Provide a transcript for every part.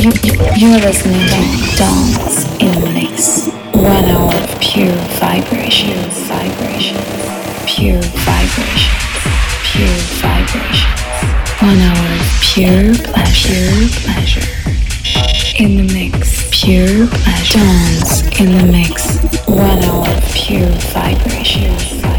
You, you're listening to Dance in the Mix. One hour of pure vibration, vibration, pure vibration, pure vibration. One hour of pure pleasure, pleasure. In the mix, pure pleasure. Dance in the mix. One hour of pure vibration.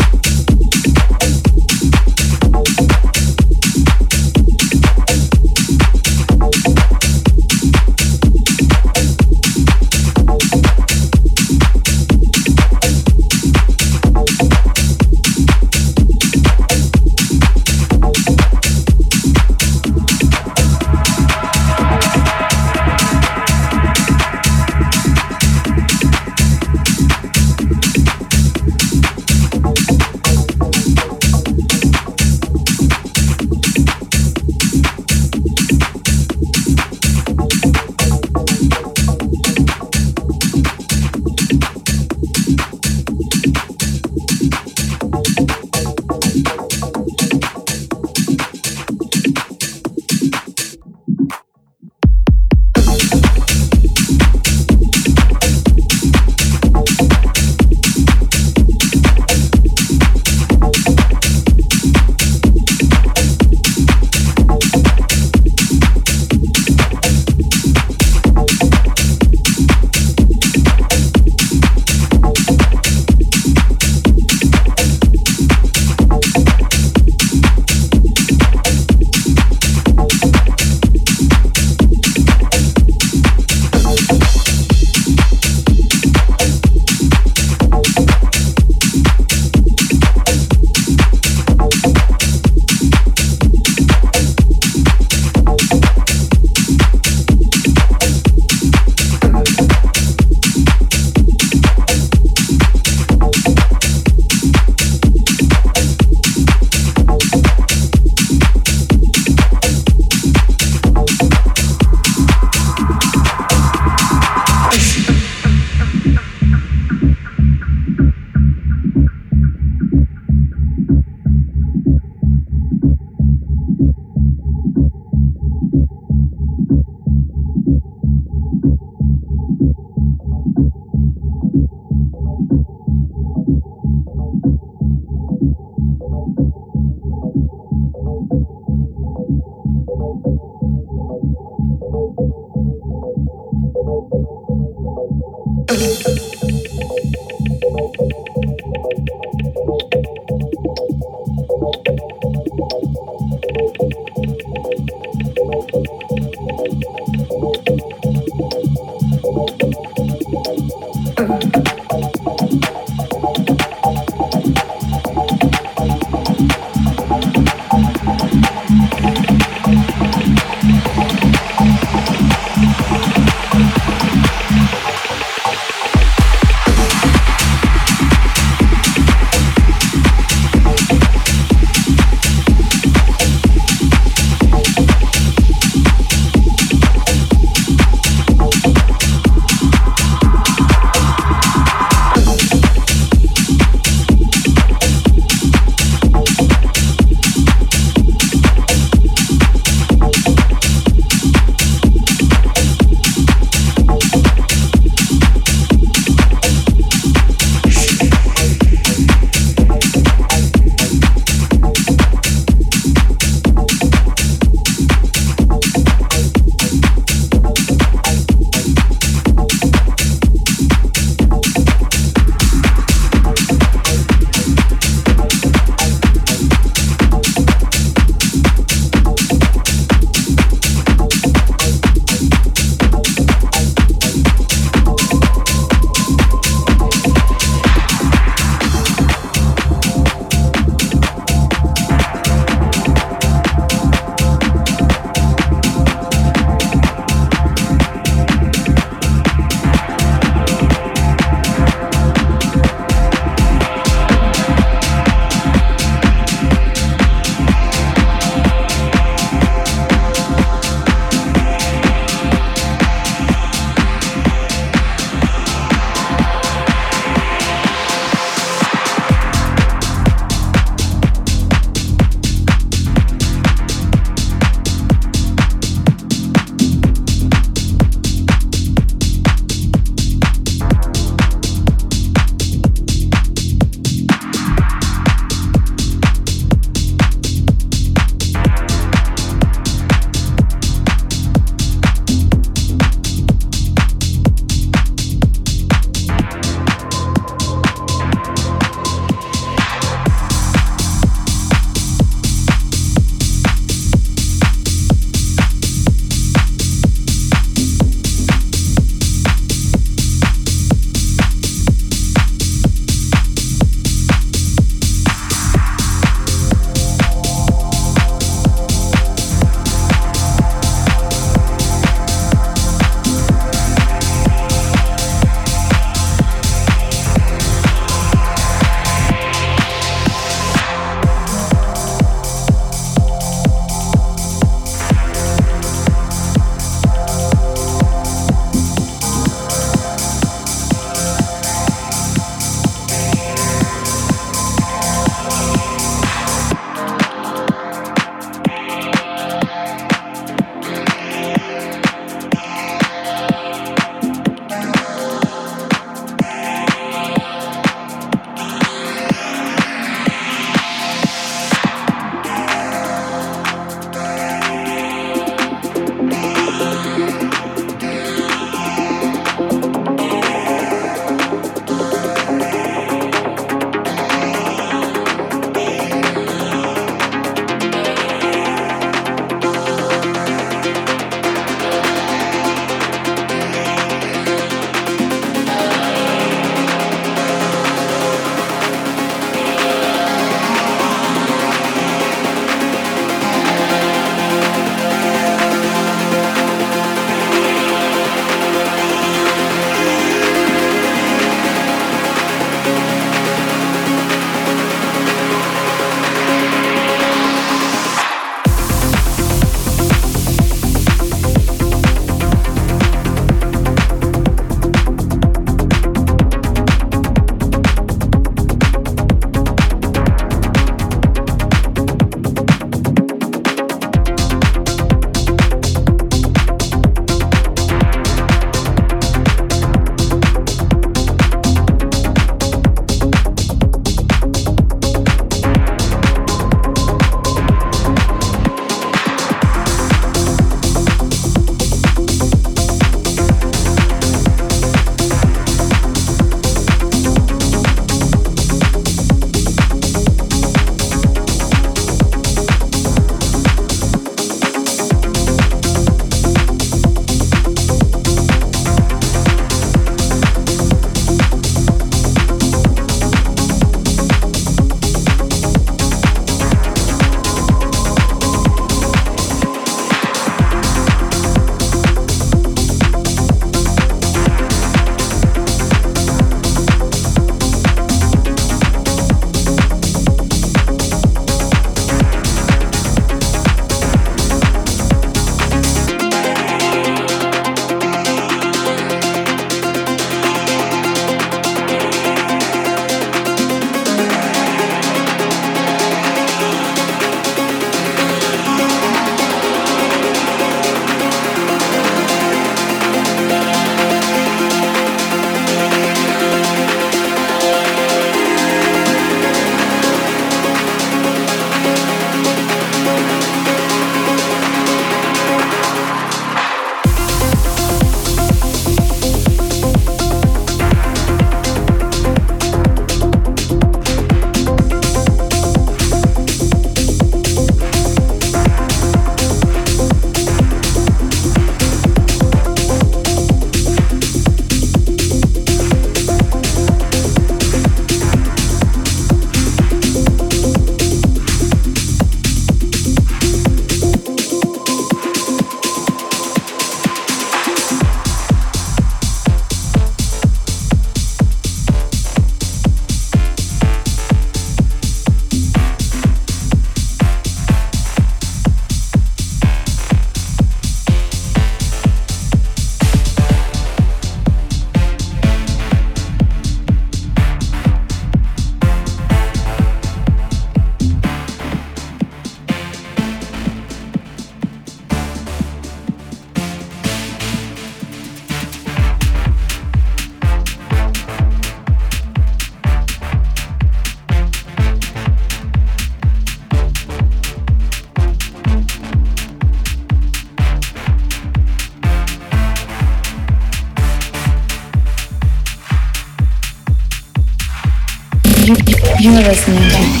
You're listening to Dance